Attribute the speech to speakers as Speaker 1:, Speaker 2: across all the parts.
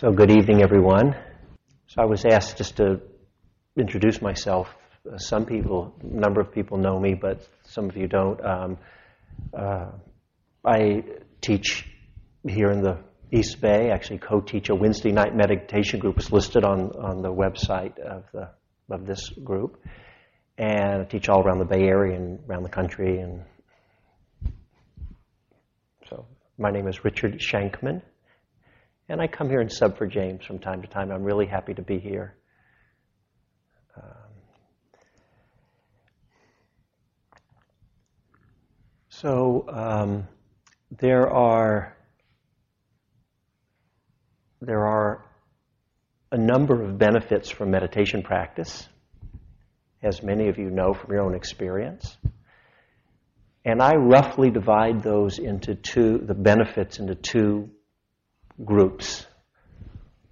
Speaker 1: So, good evening, everyone. So, I was asked just to introduce myself. Uh, some people, a number of people know me, but some of you don't. Um, uh, I teach here in the East Bay, actually co teach a Wednesday night meditation group. It's listed on, on the website of, the, of this group. And I teach all around the Bay Area and around the country. And so, my name is Richard Shankman. And I come here and sub for James from time to time. I'm really happy to be here. Um, so um, there are there are a number of benefits from meditation practice, as many of you know from your own experience. And I roughly divide those into two, the benefits into two groups.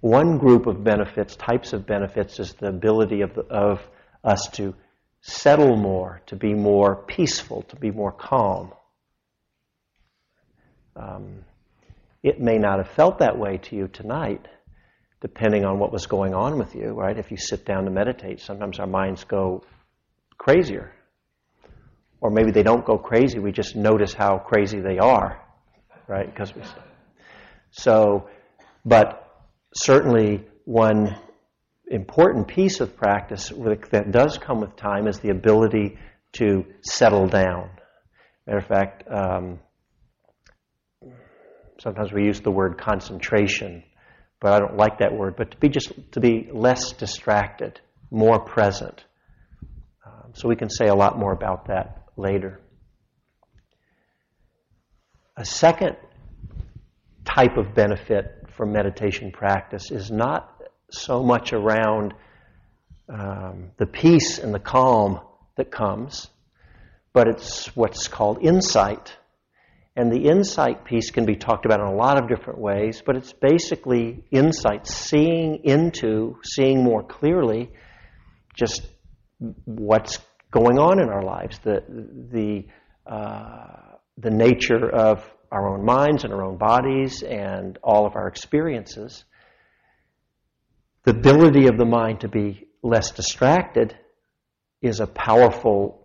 Speaker 1: One group of benefits, types of benefits, is the ability of, the, of us to settle more, to be more peaceful, to be more calm. Um, it may not have felt that way to you tonight, depending on what was going on with you, right? If you sit down to meditate, sometimes our minds go crazier. Or maybe they don't go crazy, we just notice how crazy they are, right? Because we so, but certainly one important piece of practice that does come with time is the ability to settle down. Matter of fact, um, sometimes we use the word concentration, but I don't like that word. But to be just to be less distracted, more present. Um, so we can say a lot more about that later. A second type of benefit from meditation practice is not so much around um, the peace and the calm that comes, but it's what's called insight. And the insight piece can be talked about in a lot of different ways, but it's basically insight, seeing into, seeing more clearly just what's going on in our lives, the, the, uh, the nature of our own minds and our own bodies and all of our experiences, the ability of the mind to be less distracted is a powerful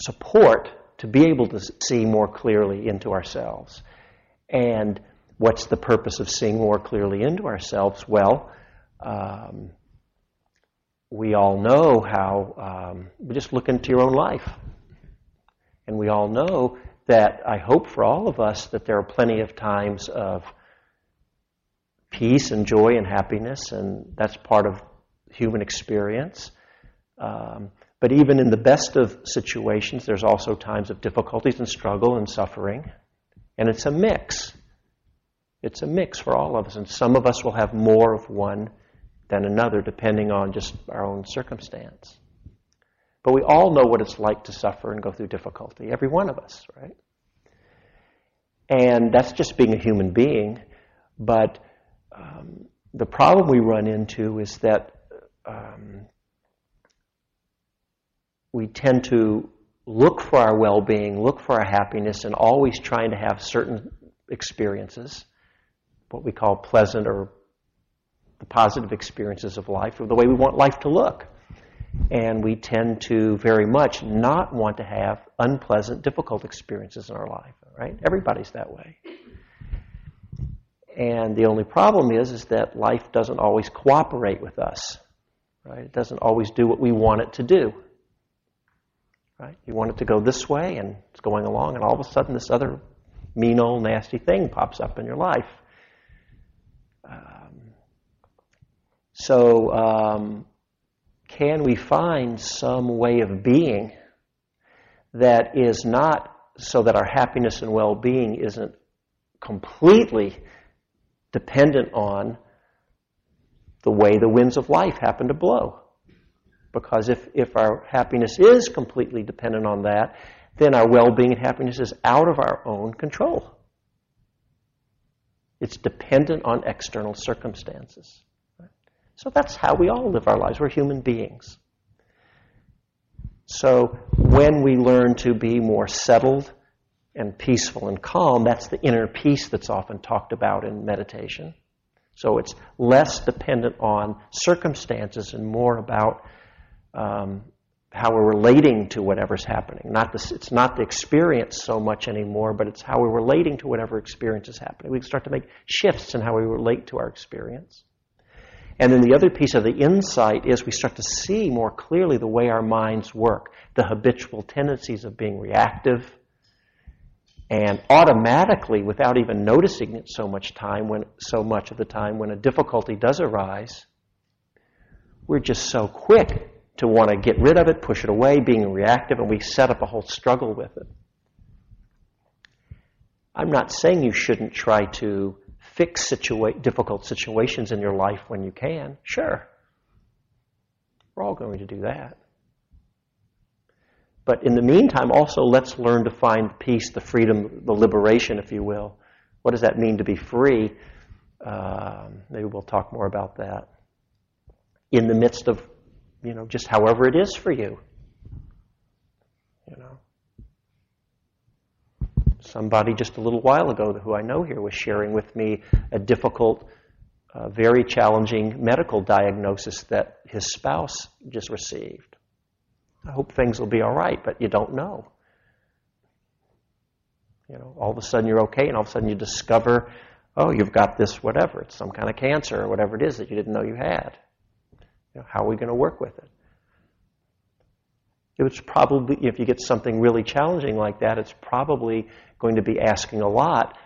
Speaker 1: support to be able to see more clearly into ourselves. And what's the purpose of seeing more clearly into ourselves? Well, um, we all know how, um, just look into your own life. And we all know that I hope for all of us that there are plenty of times of peace and joy and happiness, and that's part of human experience. Um, but even in the best of situations, there's also times of difficulties and struggle and suffering. And it's a mix. It's a mix for all of us. And some of us will have more of one than another, depending on just our own circumstance. But we all know what it's like to suffer and go through difficulty, every one of us, right? And that's just being a human being. But um, the problem we run into is that um, we tend to look for our well being, look for our happiness, and always trying to have certain experiences, what we call pleasant or the positive experiences of life, or the way we want life to look and we tend to very much not want to have unpleasant, difficult experiences in our life, right? Everybody's that way. And the only problem is, is that life doesn't always cooperate with us, right? It doesn't always do what we want it to do, right? You want it to go this way, and it's going along, and all of a sudden this other mean old nasty thing pops up in your life. Um, so um, can we find some way of being that is not so that our happiness and well being isn't completely dependent on the way the winds of life happen to blow? Because if, if our happiness is completely dependent on that, then our well being and happiness is out of our own control. It's dependent on external circumstances. So that's how we all live our lives. We're human beings. So when we learn to be more settled and peaceful and calm, that's the inner peace that's often talked about in meditation. So it's less dependent on circumstances and more about um, how we're relating to whatever's happening. Not the, it's not the experience so much anymore, but it's how we're relating to whatever experience is happening. We start to make shifts in how we relate to our experience. And then the other piece of the insight is we start to see more clearly the way our minds work, the habitual tendencies of being reactive, and automatically, without even noticing it so much time, when so much of the time, when a difficulty does arise, we're just so quick to want to get rid of it, push it away, being reactive, and we set up a whole struggle with it. I'm not saying you shouldn't try to fix situa- difficult situations in your life when you can. Sure. We're all going to do that. But in the meantime, also let's learn to find peace, the freedom, the liberation, if you will. What does that mean to be free? Um, maybe we'll talk more about that. In the midst of you know, just however it is for you. You know. Somebody just a little while ago who I know here was sharing with me a difficult, uh, very challenging medical diagnosis that his spouse just received. I hope things will be all right, but you don't know. You know, all of a sudden you're okay, and all of a sudden you discover, oh, you've got this whatever. It's some kind of cancer or whatever it is that you didn't know you had. You know, how are we going to work with it? It's probably, if you get something really challenging like that, it's probably going to be asking a lot,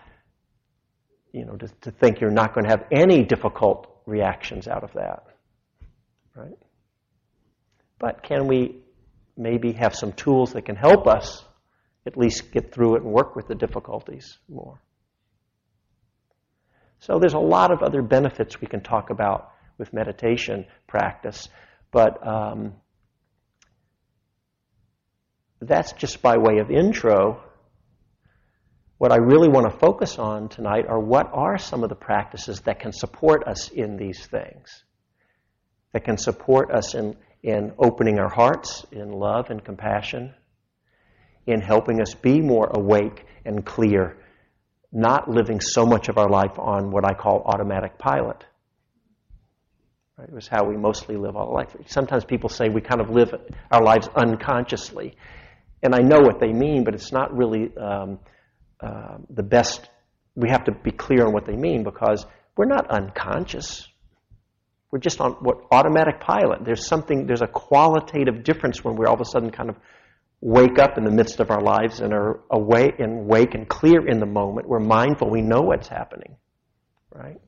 Speaker 1: you know, to, to think you're not going to have any difficult reactions out of that. Right? But can we maybe have some tools that can help us at least get through it and work with the difficulties more? So there's a lot of other benefits we can talk about with meditation practice. But um, that's just by way of intro. What I really want to focus on tonight are what are some of the practices that can support us in these things, that can support us in, in opening our hearts in love and compassion, in helping us be more awake and clear, not living so much of our life on what I call automatic pilot. Right? It was how we mostly live our life. Sometimes people say we kind of live our lives unconsciously. And I know what they mean, but it's not really um, uh, the best. We have to be clear on what they mean because we're not unconscious. We're just on what automatic pilot. There's something, there's a qualitative difference when we all of a sudden kind of wake up in the midst of our lives and are awake and wake and clear in the moment. We're mindful. We know what's happening, right?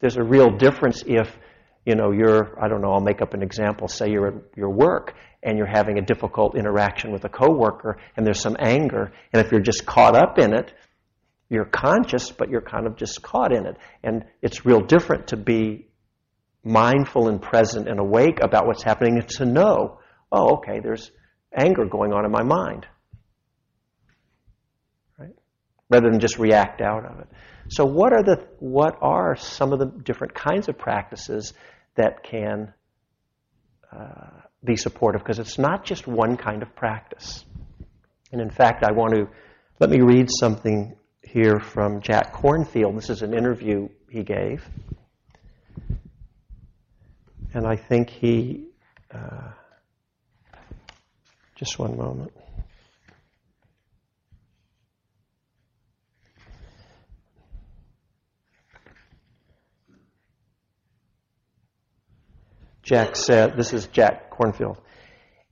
Speaker 1: There's a real difference if, you know, you're, I don't know, I'll make up an example. Say you're at your work and you're having a difficult interaction with a coworker and there's some anger. And if you're just caught up in it, you're conscious, but you're kind of just caught in it. And it's real different to be mindful and present and awake about what's happening and to know, oh, okay, there's anger going on in my mind. Right? Rather than just react out of it. So, what are, the, what are some of the different kinds of practices that can uh, be supportive? Because it's not just one kind of practice. And in fact, I want to let me read something here from Jack Kornfield. This is an interview he gave. And I think he. Uh, just one moment. Jack said, this is Jack Kornfield.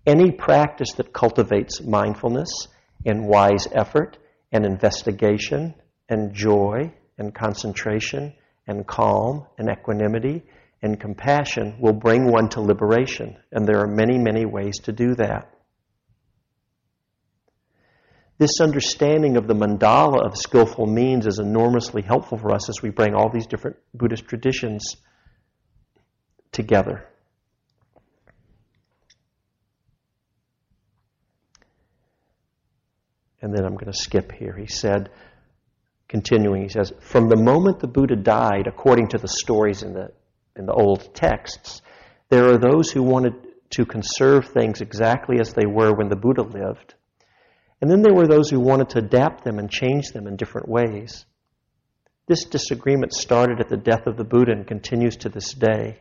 Speaker 1: any practice that cultivates mindfulness and wise effort and investigation and joy and concentration and calm and equanimity and compassion will bring one to liberation. And there are many, many ways to do that. This understanding of the mandala of skillful means is enormously helpful for us as we bring all these different Buddhist traditions together. And then I'm going to skip here. He said, continuing, he says, From the moment the Buddha died, according to the stories in the, in the old texts, there are those who wanted to conserve things exactly as they were when the Buddha lived. And then there were those who wanted to adapt them and change them in different ways. This disagreement started at the death of the Buddha and continues to this day.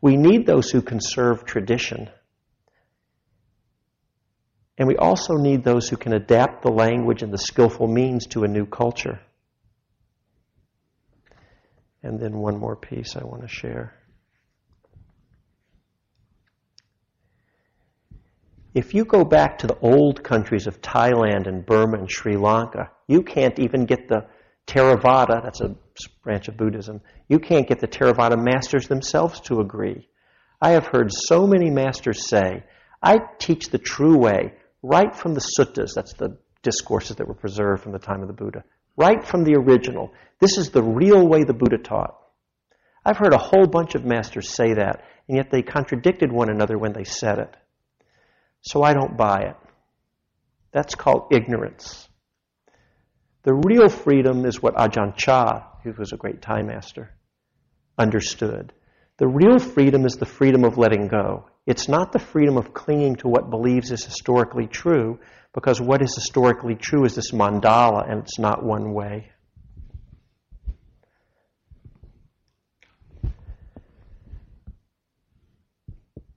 Speaker 1: We need those who conserve tradition. And we also need those who can adapt the language and the skillful means to a new culture. And then one more piece I want to share. If you go back to the old countries of Thailand and Burma and Sri Lanka, you can't even get the Theravada, that's a branch of Buddhism, you can't get the Theravada masters themselves to agree. I have heard so many masters say, I teach the true way right from the suttas, that's the discourses that were preserved from the time of the Buddha, right from the original. This is the real way the Buddha taught. I've heard a whole bunch of masters say that, and yet they contradicted one another when they said it. So I don't buy it. That's called ignorance. The real freedom is what Ajahn Chah, who was a great Thai master, understood. The real freedom is the freedom of letting go. It's not the freedom of clinging to what believes is historically true, because what is historically true is this mandala, and it's not one way.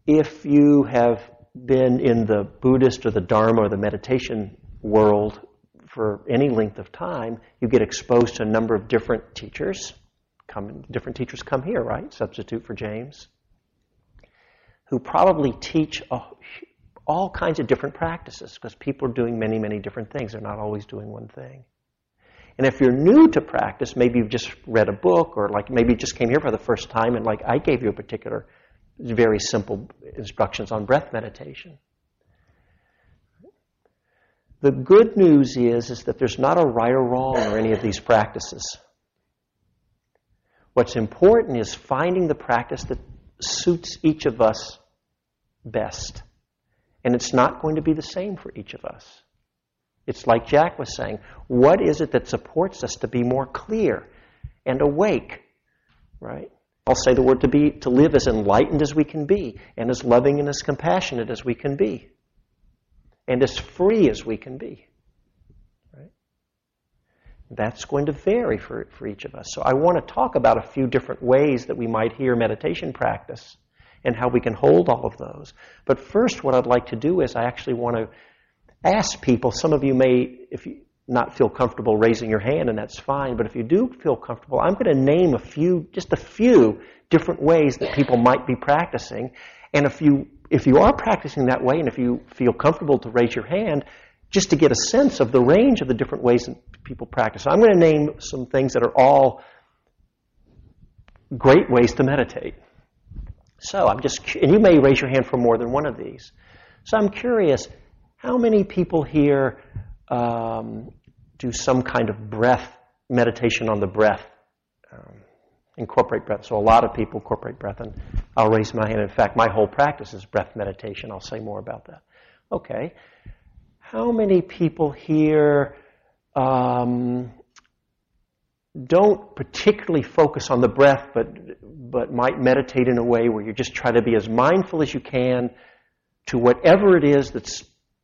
Speaker 1: If you have been in the Buddhist or the Dharma or the meditation world for any length of time, you get exposed to a number of different teachers. Come, different teachers come here, right? Substitute for James. Who probably teach a, all kinds of different practices because people are doing many, many different things. They're not always doing one thing. And if you're new to practice, maybe you've just read a book or like maybe you just came here for the first time and like I gave you a particular very simple instructions on breath meditation. The good news is, is that there's not a right or wrong or any of these practices. What's important is finding the practice that suits each of us best. And it's not going to be the same for each of us. It's like Jack was saying, what is it that supports us to be more clear and awake, right? I'll say the word to be, to live as enlightened as we can be, and as loving and as compassionate as we can be, and as free as we can be. That's going to vary for, for each of us. So I want to talk about a few different ways that we might hear meditation practice and how we can hold all of those. But first, what I'd like to do is I actually want to ask people, some of you may, if you, not feel comfortable raising your hand, and that's fine. But if you do feel comfortable, I'm going to name a few, just a few different ways that people might be practicing. And if you, if you are practicing that way, and if you feel comfortable to raise your hand, just to get a sense of the range of the different ways that people practice. I'm going to name some things that are all great ways to meditate. So I'm just, and you may raise your hand for more than one of these. So I'm curious, how many people here um, do some kind of breath, meditation on the breath, um, incorporate breath. So a lot of people incorporate breath, and I'll raise my hand. In fact, my whole practice is breath meditation. I'll say more about that. Okay. How many people here um, don't particularly focus on the breath, but but might meditate in a way where you just try to be as mindful as you can to whatever it is that's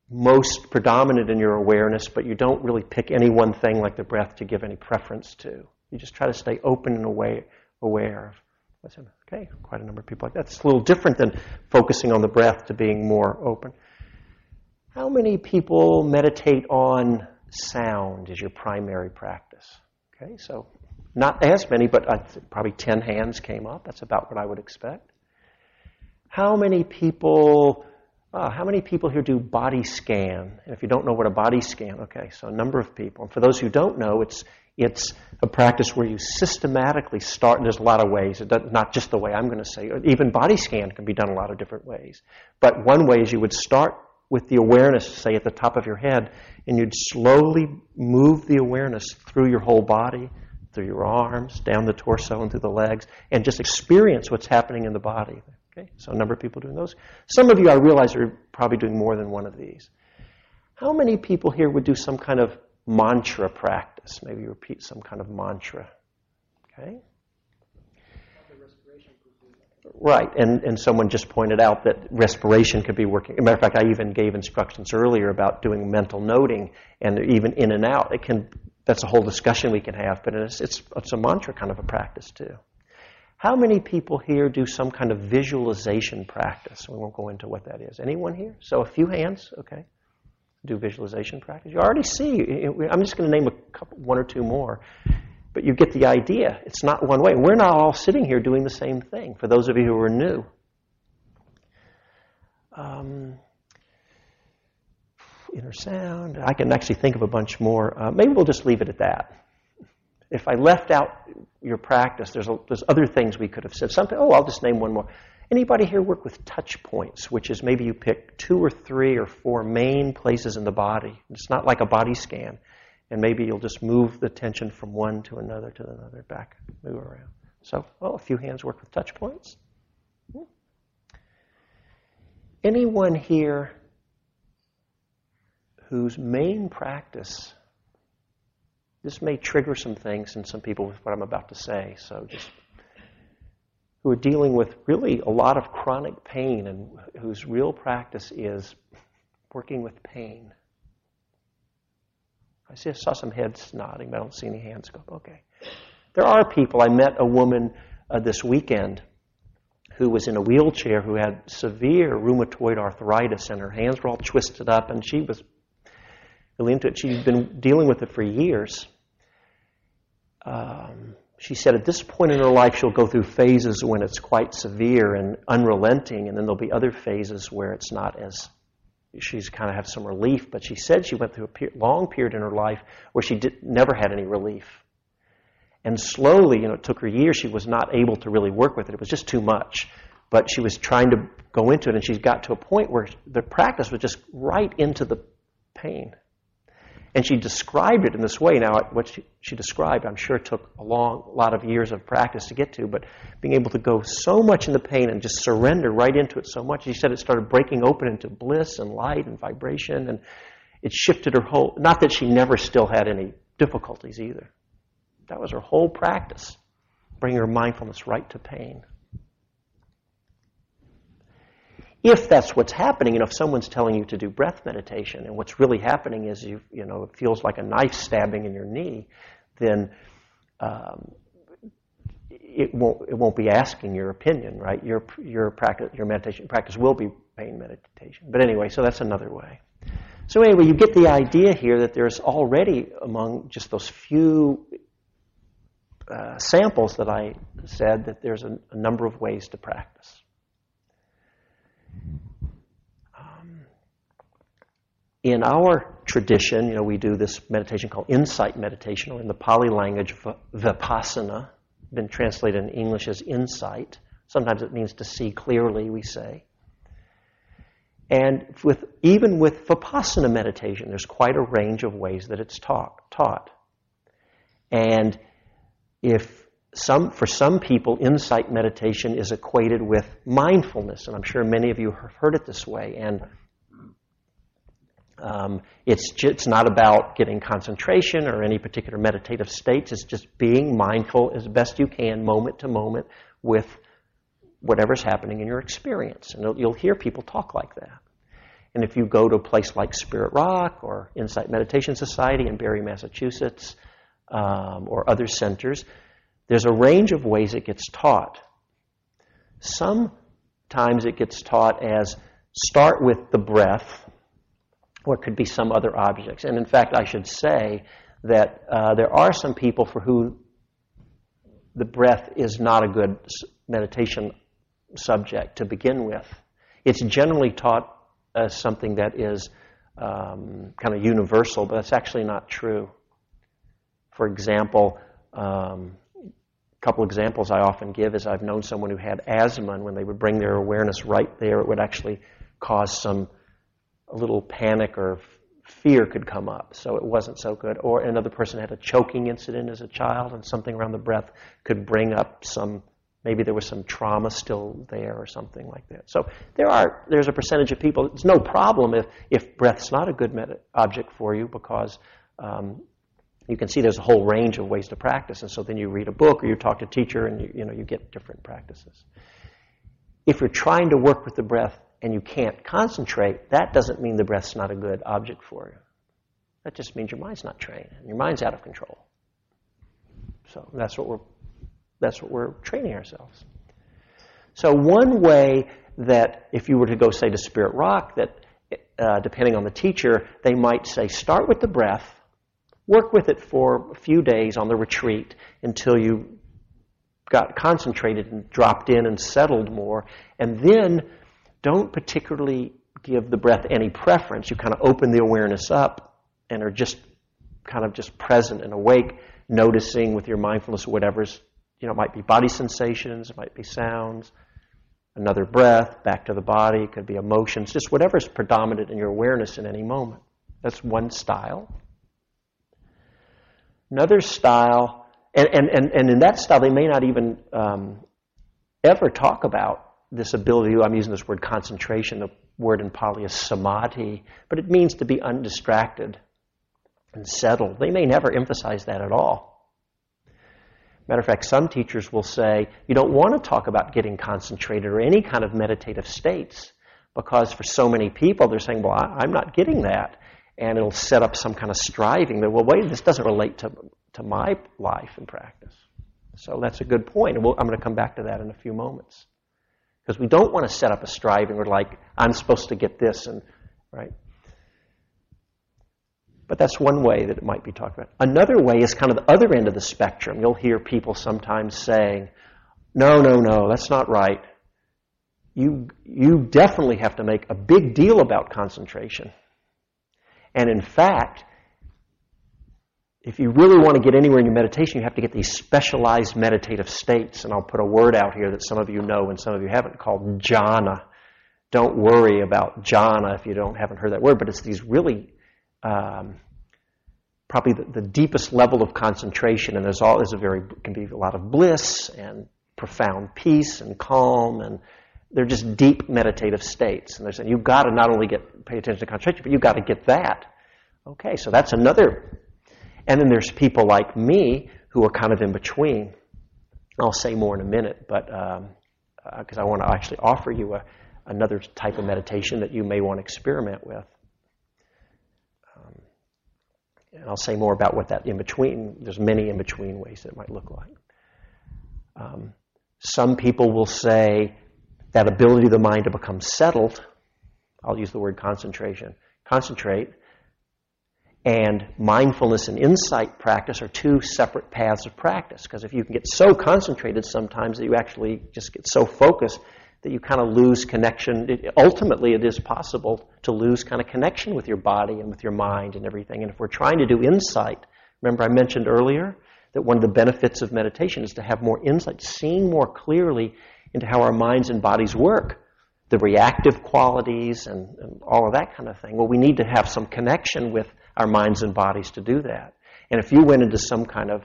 Speaker 1: most predominant in your awareness, but you don't really pick any one thing like the breath to give any preference to. You just try to stay open and aware, aware of what's. Okay, quite a number of people like that. It's a little different than focusing on the breath to being more open. How many people meditate on sound as your primary practice? Okay, so not as many, but probably 10 hands came up. That's about what I would expect. How many people uh, how many people here do body scan? And if you don't know what a body scan, okay, so a number of people. And for those who don't know, it's it's a practice where you systematically start. and There's a lot of ways. Does, not just the way I'm going to say. Even body scan can be done a lot of different ways. But one way is you would start with the awareness, say at the top of your head, and you'd slowly move the awareness through your whole body, through your arms, down the torso, and through the legs, and just experience what's happening in the body. Okay, so a number of people doing those. Some of you, I realize, are probably doing more than one of these. How many people here would do some kind of mantra practice? Maybe repeat some kind of mantra. Okay? Right, and, and someone just pointed out that respiration could be working. Matter of fact, I even gave instructions earlier about doing mental noting and even in and out. It can that's a whole discussion we can have, but it's, it's, it's a mantra kind of a practice too. How many people here do some kind of visualization practice? We won't go into what that is. Anyone here? So a few hands, okay. Do visualization practice. You already see. I'm just going to name a couple, one or two more, but you get the idea. It's not one way. We're not all sitting here doing the same thing. For those of you who are new, um, inner sound. I can actually think of a bunch more. Uh, maybe we'll just leave it at that. If I left out your practice, there's, a, there's other things we could have said. Something. Oh, I'll just name one more. Anybody here work with touch points, which is maybe you pick two or three or four main places in the body. It's not like a body scan. And maybe you'll just move the tension from one to another to another, back, move around. So, oh, a few hands work with touch points. Anyone here whose main practice, this may trigger some things in some people with what I'm about to say, so just who are dealing with really a lot of chronic pain and whose real practice is working with pain. I see, I saw some heads nodding, but I don't see any hands go. up. Okay. There are people. I met a woman uh, this weekend who was in a wheelchair who had severe rheumatoid arthritis and her hands were all twisted up and she was really into it. She'd been dealing with it for years. Um, she said at this point in her life, she'll go through phases when it's quite severe and unrelenting, and then there'll be other phases where it's not as she's kind of have some relief. But she said she went through a long period in her life where she did, never had any relief. And slowly, you know, it took her years. She was not able to really work with it. It was just too much. But she was trying to go into it, and she got to a point where the practice was just right into the pain. And she described it in this way. Now, what she, she, described, I'm sure, took a long lot of years of practice to get to, but being able to go so much in the pain and just surrender right into it so much. She said it started breaking open into bliss and light and vibration, and it shifted her whole. Not that she never still had any difficulties either. That was her whole practice, bringing her mindfulness right to pain. If that's what's happening, and if someone's telling you to do breath meditation, and what's really happening is you, you know, it feels like a knife stabbing in your knee, then um, it won't it won't be asking your opinion, right? Your your practice your meditation practice will be pain meditation. But anyway, so that's another way. So anyway, you get the idea here that there's already among just those few uh, samples that I said that there's a, a number of ways to practice. In our tradition, you know, we do this meditation called insight meditation, or in the Pali language, vipassana, been translated in English as insight. Sometimes it means to see clearly, we say. And with, even with vipassana meditation, there's quite a range of ways that it's taught. taught. And if some, for some people, insight meditation is equated with mindfulness, and I'm sure many of you have heard it this way. And um, it's, it's not about getting concentration or any particular meditative states. It's just being mindful as best you can, moment to moment, with whatever's happening in your experience. And you'll hear people talk like that. And if you go to a place like Spirit Rock or Insight Meditation Society in Barre, Massachusetts, um, or other centers, there's a range of ways it gets taught. Sometimes it gets taught as start with the breath or it could be some other objects. And in fact, I should say that uh, there are some people for who the breath is not a good meditation subject to begin with. It's generally taught as something that is um, kind of universal, but that's actually not true. For example, um, a couple examples I often give is I've known someone who had asthma, and when they would bring their awareness right there, it would actually cause some a little panic or fear could come up, so it wasn't so good. Or another person had a choking incident as a child, and something around the breath could bring up some. Maybe there was some trauma still there, or something like that. So there are there's a percentage of people. It's no problem if if breath's not a good med- object for you because um, you can see there's a whole range of ways to practice, and so then you read a book or you talk to a teacher, and you, you know you get different practices. If you're trying to work with the breath and you can't concentrate, that doesn't mean the breath's not a good object for you. That just means your mind's not trained and your mind's out of control. So that's what we're that's what we're training ourselves. So one way that if you were to go say to Spirit Rock that uh, depending on the teacher, they might say start with the breath, work with it for a few days on the retreat until you got concentrated and dropped in and settled more, and then don't particularly give the breath any preference. You kind of open the awareness up and are just kind of just present and awake, noticing with your mindfulness whatever's, you know, it might be body sensations, it might be sounds, another breath, back to the body, it could be emotions, just whatever's predominant in your awareness in any moment. That's one style. Another style, and, and, and, and in that style, they may not even um, ever talk about this ability. I'm using this word concentration. The word in Pali is samadhi, but it means to be undistracted and settled. They may never emphasize that at all. Matter of fact, some teachers will say you don't want to talk about getting concentrated or any kind of meditative states because for so many people they're saying, well, I, am not getting that. And it'll set up some kind of striving that, well, wait, this doesn't relate to, to my life and practice. So that's a good point. And we'll, I'm going to come back to that in a few moments. Because we don't want to set up a striving or like, I'm supposed to get this and, right? But that's one way that it might be talked about. Another way is kind of the other end of the spectrum. You'll hear people sometimes saying, no, no, no, that's not right. You, you definitely have to make a big deal about concentration. And in fact, if you really want to get anywhere in your meditation, you have to get these specialized meditative states. And I'll put a word out here that some of you know and some of you haven't called jhana. Don't worry about jhana if you don't haven't heard that word, but it's these really um, probably the, the, deepest level of concentration, and there's all there's a very can be a lot of bliss and profound peace and calm, and they're just deep meditative states. And they're saying you've got to not only get pay attention to concentration, but you've got to get that. Okay, so that's another. And then there's people like me who are kind of in between. I'll say more in a minute, but because um, uh, I want to actually offer you a, another type of meditation that you may want to experiment with. And I'll say more about what that in between, there's many in between ways that it might look like. Um, some people will say that ability of the mind to become settled, I'll use the word concentration, concentrate, and mindfulness and insight practice are two separate paths of practice. Because if you can get so concentrated sometimes that you actually just get so focused that you kind of lose connection. It, ultimately, it is possible to lose kind of connection with your body and with your mind and everything. And if we're trying to do insight, remember I mentioned earlier that one of the benefits of meditation is to have more insight, seeing more clearly into how our minds and bodies work, the reactive qualities and, and all of that kind of thing. Well, we need to have some connection with our minds and bodies to do that. And if you went into some kind of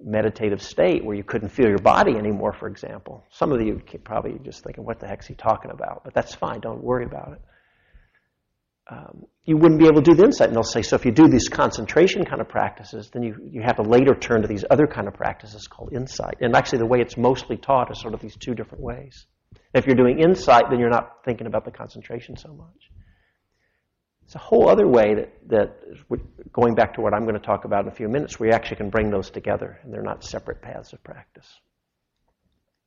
Speaker 1: meditative state where you couldn't feel your body anymore, for example. Some of you probably just thinking, what the heck's he talking about? But that's fine. Don't worry about it. Um, you wouldn't be able to do the insight. And they'll say, so if you do these concentration kind of practices, then you, you have to later turn to these other kind of practices called insight. And actually, the way it's mostly taught is sort of these two different ways. If you're doing insight, then you're not thinking about the concentration so much. It's a whole other way that, that, going back to what I'm going to talk about in a few minutes, we actually can bring those together and they're not separate paths of practice.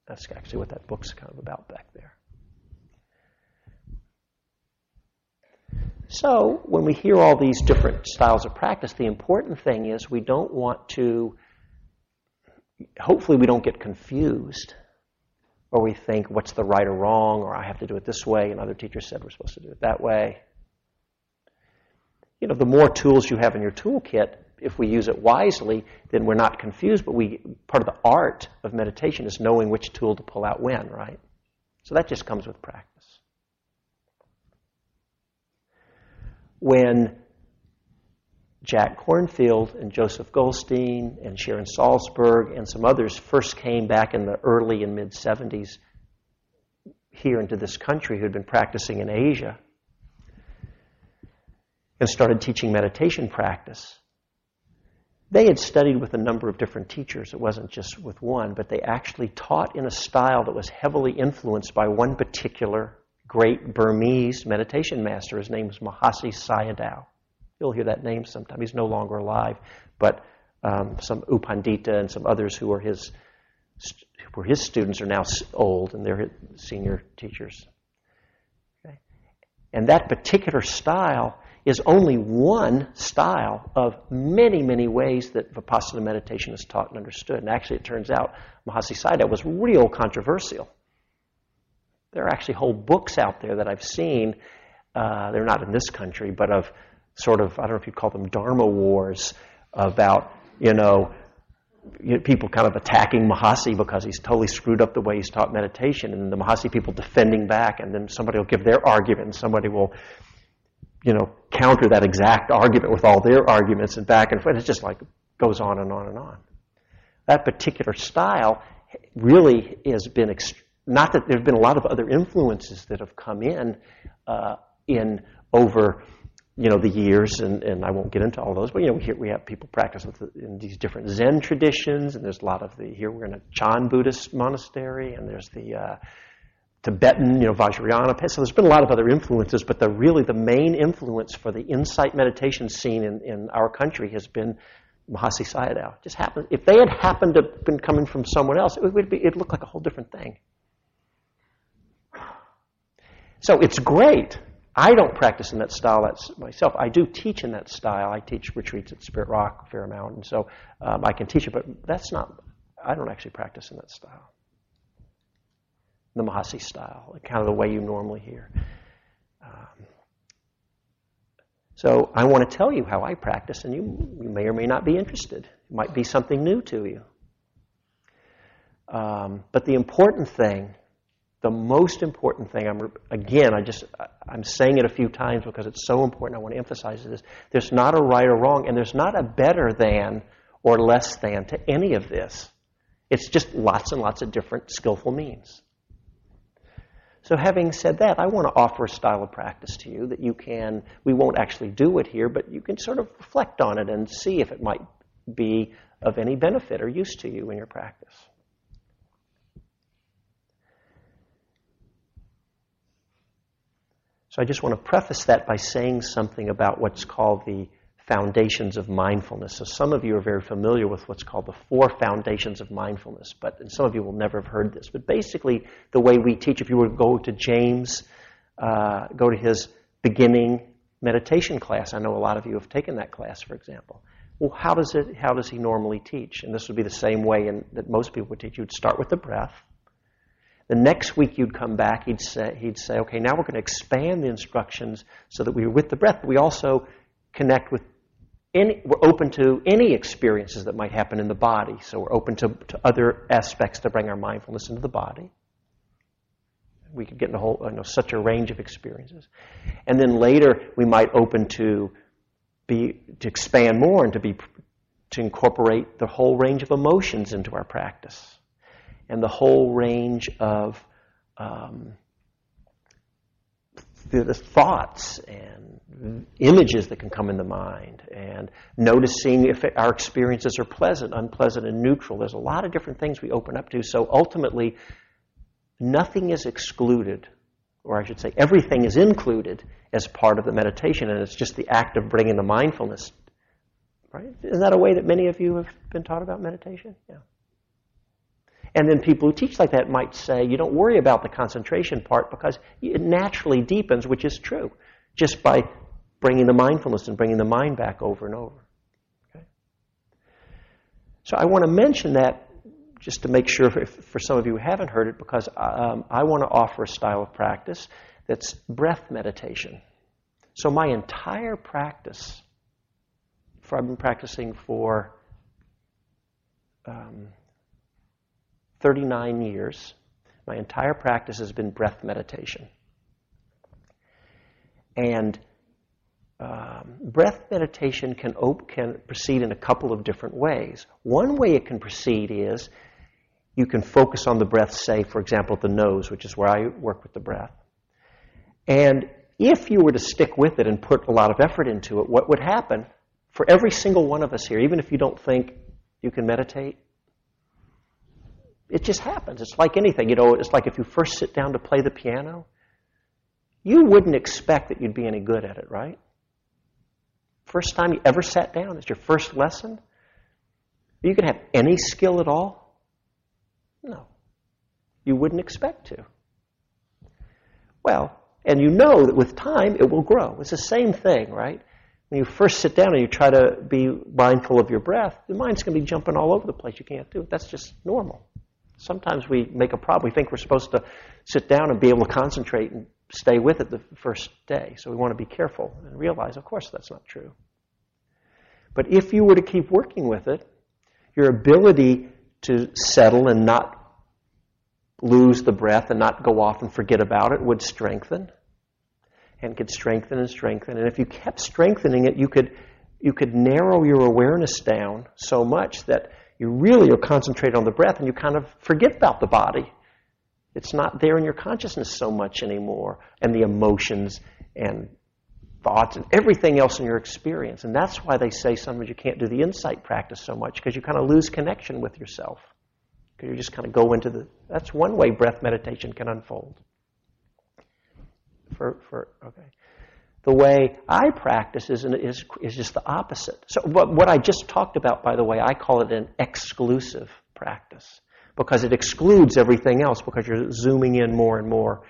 Speaker 1: That's actually what that book's kind of about back there. So, when we hear all these different styles of practice, the important thing is we don't want to, hopefully, we don't get confused or we think what's the right or wrong, or I have to do it this way, and other teachers said we're supposed to do it that way you know, the more tools you have in your toolkit, if we use it wisely, then we're not confused, but we, part of the art of meditation is knowing which tool to pull out when, right? So that just comes with practice. When Jack Kornfield and Joseph Goldstein and Sharon Salzberg and some others first came back in the early and mid 70s here into this country who'd been practicing in Asia, and started teaching meditation practice. They had studied with a number of different teachers. It wasn't just with one, but they actually taught in a style that was heavily influenced by one particular great Burmese meditation master. His name was Mahasi Sayadaw. You'll hear that name sometime. He's no longer alive, but um, some U Pandita and some others who were his were his students are now old and they're senior teachers. Okay? And that particular style is only one style of many, many ways that Vipassana meditation is taught and understood. And actually, it turns out Mahasi Sayadaw was real controversial. There are actually whole books out there that I've seen. Uh, they're not in this country, but of sort of, I don't know if you'd call them Dharma wars about, you know, people kind of attacking Mahasi because he's totally screwed up the way he's taught meditation, and the Mahasi people defending back, and then somebody will give their argument, and somebody will, you know, counter that exact argument with all their arguments, and back and forth. It just like goes on and on and on. That particular style really has been ext- not that there have been a lot of other influences that have come in uh, in over you know, the years, and, and I won't get into all those, but, you know, here we have people practice the, in these different Zen traditions, and there's a lot of the, here we're in a Chan Buddhist monastery, and there's the uh, Tibetan, you know, Vajrayana. So there's been a lot of other influences, but the really the main influence for the insight meditation scene in, in our country has been Mahasi Sayadaw. Just happened. If they had happened to have been coming from someone else, it would be, it'd look like a whole different thing. So it's great I don't practice in that style myself. I do teach in that style. I teach retreats at Spirit Rock fair and so um, I can teach it, but that's not, I don't actually practice in that style. The Mahasi style, kind of the way you normally hear. Um, so I want to tell you how I practice, and you, you may or may not be interested. It might be something new to you. Um, but the important thing the most important thing, I'm, again, I just, I'm saying it a few times because it's so important. I want to emphasize this. There's not a right or wrong, and there's not a better than or less than to any of this. It's just lots and lots of different skillful means. So, having said that, I want to offer a style of practice to you that you can, we won't actually do it here, but you can sort of reflect on it and see if it might be of any benefit or use to you in your practice. So I just want to preface that by saying something about what's called the foundations of mindfulness. So some of you are very familiar with what's called the four foundations of mindfulness, but some of you will never have heard this. But basically, the way we teach, if you were to go to James, uh, go to his beginning meditation class. I know a lot of you have taken that class, for example. Well, how does it? How does he normally teach? And this would be the same way in, that most people would teach. You'd start with the breath. The next week you'd come back, he'd say, he'd say, okay, now we're going to expand the instructions so that we are with the breath, but we also connect with any, we're open to any experiences that might happen in the body. So we're open to, to other aspects to bring our mindfulness into the body. We could get in a whole, you know, such a range of experiences. And then later we might open to be, to expand more and to be, to incorporate the whole range of emotions into our practice and the whole range of um, the, thoughts and images that can come in the mind, and noticing if our experiences are pleasant, unpleasant, and neutral. There's a lot of different things we open up to. So ultimately, nothing is excluded, or I should say, everything is included as part of the meditation, and it's just the act of bringing the mindfulness. Right? Isn't that a way that many of you have been taught about meditation? Yeah. And then people who teach like that might say, you don't worry about the concentration part because it naturally deepens, which is true, just by bringing the mindfulness and bringing the mind back over and over. Okay? So I want to mention that just to make sure for, for some of you who haven't heard it, because um, I want to offer a style of practice that's breath meditation. So my entire practice, for I've been practicing for um, 39 years, my entire practice has been breath meditation. And um, breath meditation can, op- can proceed in a couple of different ways. One way it can proceed is you can focus on the breath, say, for example, at the nose, which is where I work with the breath. And if you were to stick with it and put a lot of effort into it, what would happen for every single one of us here, even if you don't think you can meditate, it just happens. It's like anything. You know, it's like if you first sit down to play the piano, you wouldn't expect that you'd be any good at it, right? First time you ever sat down? It's your first lesson? Are you going to have any skill at all? No. You wouldn't expect to. Well, and you know that with time it will grow. It's the same thing, right? When you first sit down and you try to be mindful of your breath, your mind's going to be jumping all over the place. You can't do it. That's just normal. Sometimes we make a problem. We think we're supposed to sit down and be able to concentrate and stay with it the first day. So we want to be careful and realize, of course, that's not true. But if you were to keep working with it, your ability to settle and not lose the breath and not go off and forget about it would strengthen and could strengthen and strengthen. And if you kept strengthening it, you could, you could narrow your awareness down so much that you really are concentrated on the breath and you kind of forget about the body. It's not there in your consciousness so much anymore, and the emotions and thoughts and everything else in your experience. And that's why they say sometimes you can't do the insight practice so much because you kind of lose connection with yourself. Because you just kind of go into the. That's one way breath meditation can unfold for, for okay. The way I practice is, is, is just the opposite. So what, what I just talked about, by the way, I call it an exclusive practice because it excludes everything else because you're zooming in more and more.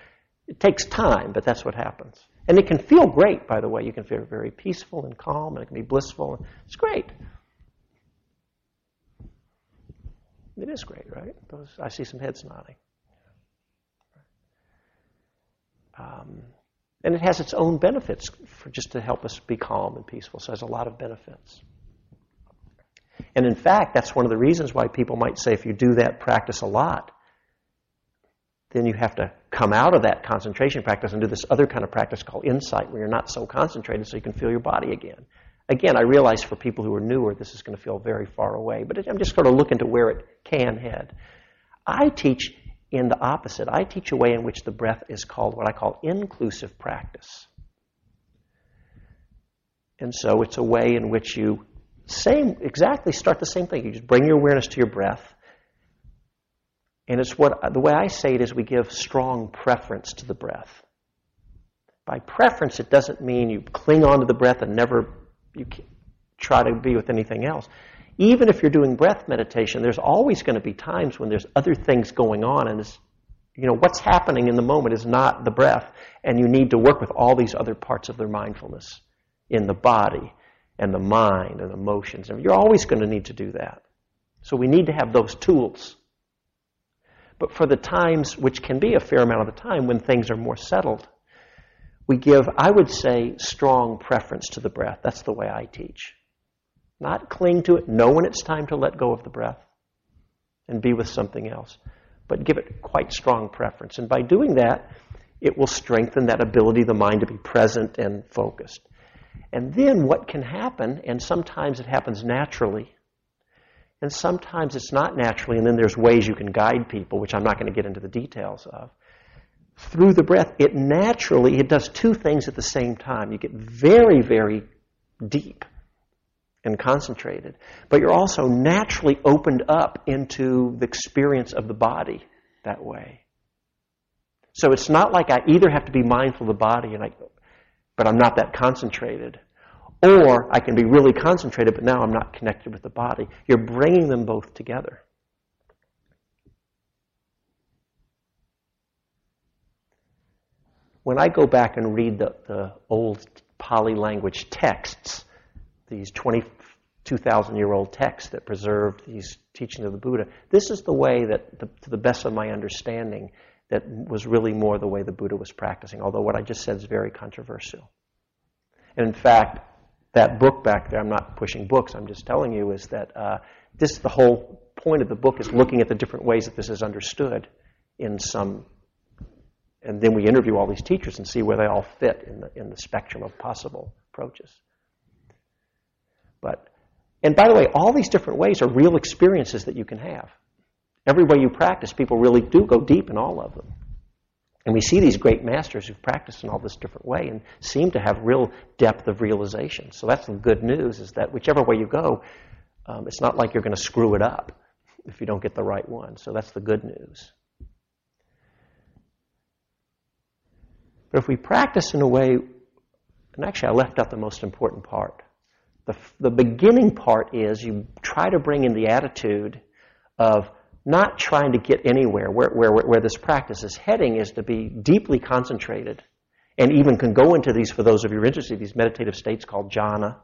Speaker 1: It takes time, but that's what happens. And it can feel great, by the way. You can feel very peaceful and calm, and it can be blissful. It's great. It is great, right? Those, I see some heads nodding. Um, and it has its own benefits for just to help us be calm and peaceful. So it has a lot of benefits. And in fact, that's one of the reasons why people might say if you do that practice a lot, then you have to come out of that concentration practice and do this other kind of practice called insight, where you're not so concentrated so you can feel your body again. Again, I realize for people who are newer, this is going to feel very far away, but I'm just sort of looking to where it can head. I teach in the opposite. I teach a way in which the breath is called what I call inclusive practice. And so it's a way in which you same exactly start the same thing. You just bring your awareness to your breath. And it's what the way I say it is we give strong preference to the breath. By preference, it doesn't mean you cling on to the breath and never you try to be with anything else even if you're doing breath meditation, there's always going to be times when there's other things going on, and it's, you know what's happening in the moment is not the breath, and you need to work with all these other parts of their mindfulness in the body and the mind and emotions. You're always going to need to do that. So we need to have those tools. But for the times, which can be a fair amount of the time when things are more settled, we give, I would say, strong preference to the breath. That's the way I teach. Not cling to it, know when it's time to let go of the breath and be with something else, but give it quite strong preference. And by doing that, it will strengthen that ability of the mind to be present and focused. And then what can happen, and sometimes it happens naturally, and sometimes it's not naturally, and then there's ways you can guide people, which I'm not going to get into the details of. Through the breath, it naturally, it does two things at the same time. You get very, very deep and concentrated. But you're also naturally opened up into the experience of the body that way. So it's not like I either have to be mindful of the body and I, but I'm not that concentrated. Or I can be really concentrated, but now I'm not connected with the body. You're bringing them both together. When I go back and read the, the old Pali language texts, these 22,000 year old texts that preserved these teachings of the Buddha. This is the way that, to the best of my understanding, that was really more the way the Buddha was practicing, although what I just said is very controversial. And in fact, that book back there, I'm not pushing books, I'm just telling you, is that uh, this, the whole point of the book is looking at the different ways that this is understood in some, and then we interview all these teachers and see where they all fit in the, in the spectrum of possible approaches. But, and by the way, all these different ways are real experiences that you can have. Every way you practice, people really do go deep in all of them. And we see these great masters who've practiced in all this different way and seem to have real depth of realization. So that's the good news is that whichever way you go, um, it's not like you're going to screw it up if you don't get the right one. So that's the good news. But if we practice in a way, and actually I left out the most important part, The, the beginning part is you try to bring in the attitude of not trying to get anywhere. Where, where, where this practice is heading is to be deeply concentrated and even can go into these, for those of you who are interested, these meditative states called jhana.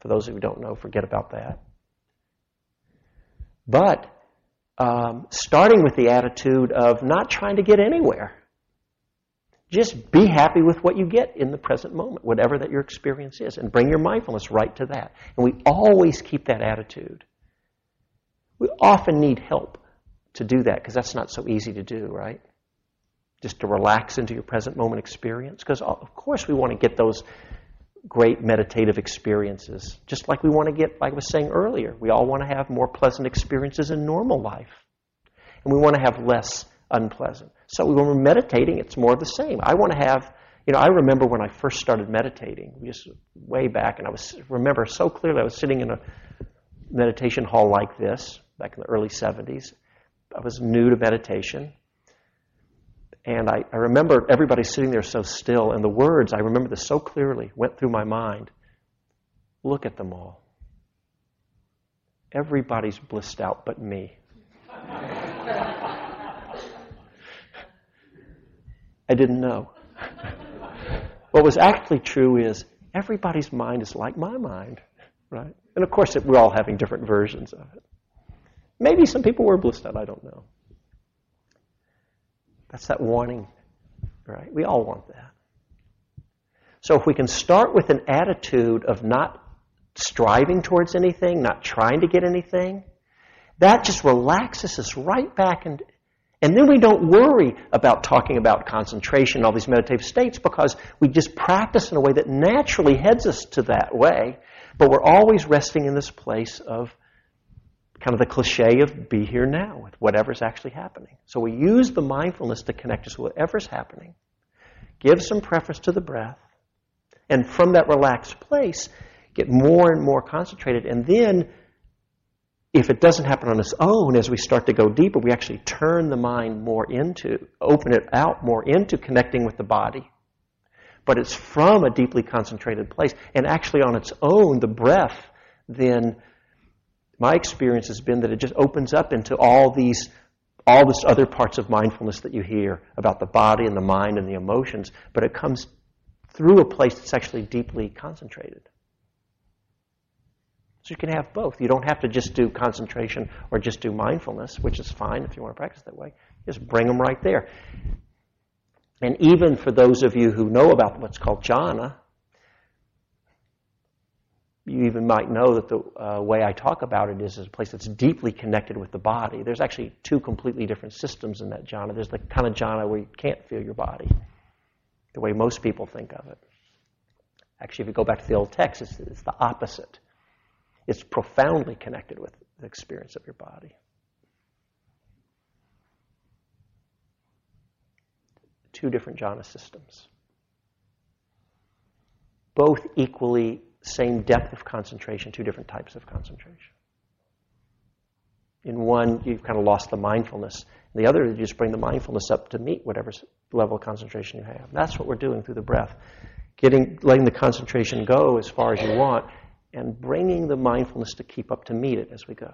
Speaker 1: For those of you who don't know, forget about that. But um, starting with the attitude of not trying to get anywhere. Just be happy with what you get in the present moment, whatever that your experience is, and bring your mindfulness right to that. And we always keep that attitude. We often need help to do that because that's not so easy to do, right? Just to relax into your present moment experience. Because, of course, we want to get those great meditative experiences. Just like we want to get, like I was saying earlier, we all want to have more pleasant experiences in normal life. And we want to have less unpleasant. So when we're meditating, it's more the same. I want to have, you know, I remember when I first started meditating, just way back, and I was remember so clearly I was sitting in a meditation hall like this back in the early 70s. I was new to meditation. And I, I remember everybody sitting there so still, and the words, I remember this so clearly, went through my mind. Look at them all. Everybody's blissed out but me. I didn't know. what was actually true is everybody's mind is like my mind, right? And of course, it, we're all having different versions of it. Maybe some people were blissed out, I don't know. That's that wanting, right? We all want that. So if we can start with an attitude of not striving towards anything, not trying to get anything, that just relaxes us right back and and then we don't worry about talking about concentration, all these meditative states, because we just practice in a way that naturally heads us to that way. But we're always resting in this place of kind of the cliche of be here now with whatever's actually happening. So we use the mindfulness to connect us with whatever's happening, give some preference to the breath, and from that relaxed place, get more and more concentrated. And then, if it doesn't happen on its own, as we start to go deeper, we actually turn the mind more into, open it out more into connecting with the body. But it's from a deeply concentrated place. And actually, on its own, the breath then my experience has been that it just opens up into all these all this other parts of mindfulness that you hear about the body and the mind and the emotions, but it comes through a place that's actually deeply concentrated. So you can have both. You don't have to just do concentration or just do mindfulness, which is fine if you want to practice that way. Just bring them right there. And even for those of you who know about what's called jhana, you even might know that the uh, way I talk about it is, is a place that's deeply connected with the body. There's actually two completely different systems in that jhana. There's the kind of jhana where you can't feel your body, the way most people think of it. Actually, if you go back to the old text, it's, it's the opposite. It's profoundly connected with the experience of your body. Two different jhana systems, both equally same depth of concentration, two different types of concentration. In one, you've kind of lost the mindfulness. In the other, you just bring the mindfulness up to meet whatever level of concentration you have. That's what we're doing through the breath. Getting, letting the concentration go as far as you want, and bringing the mindfulness to keep up to meet it as we go.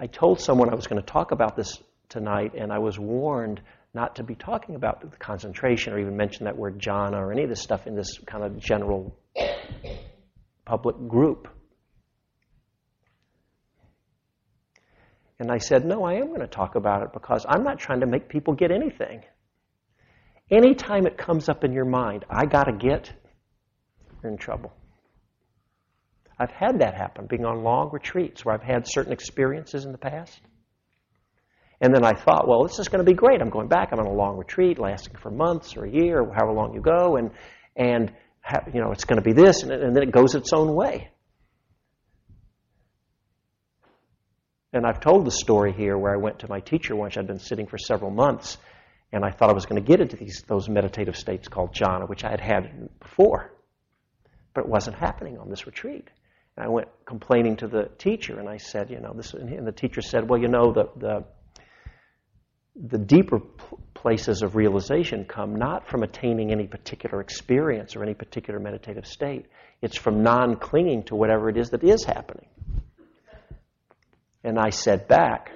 Speaker 1: I told someone I was going to talk about this tonight, and I was warned not to be talking about the concentration or even mention that word jhana or any of this stuff in this kind of general public group. And I said, No, I am going to talk about it because I'm not trying to make people get anything. Anytime it comes up in your mind, I got to get, you're in trouble. I've had that happen, being on long retreats where I've had certain experiences in the past. And then I thought, well, this is going to be great. I'm going back. I'm on a long retreat lasting for months or a year or however long you go. And, and you know, it's going to be this. And, and then it goes its own way. And I've told the story here where I went to my teacher once. I'd been sitting for several months. And I thought I was going to get into these, those meditative states called jhana, which I had had before. But it wasn't happening on this retreat. And I went complaining to the teacher, and I said, you know, this, and the teacher said, well, you know, the, the the deeper places of realization come not from attaining any particular experience or any particular meditative state. It's from non clinging to whatever it is that is happening. And I said back,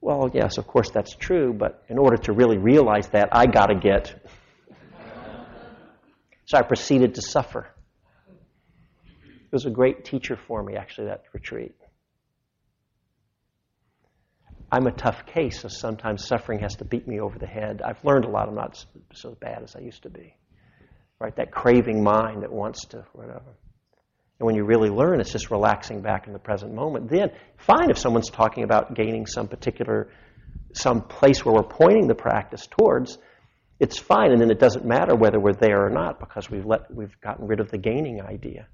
Speaker 1: well, yes, of course that's true, but in order to really realize that, I got to get. so I proceeded to suffer. It was a great teacher for me, actually, that retreat. I'm a tough case, so sometimes suffering has to beat me over the head. I've learned a lot. I'm not so bad as I used to be. Right? That craving mind that wants to, whatever. And when you really learn, it's just relaxing back in the present moment. Then, fine if someone's talking about gaining some particular, some place where we're pointing the practice towards, it's fine. And then it doesn't matter whether we're there or not because we've, let, we've gotten rid of the gaining idea.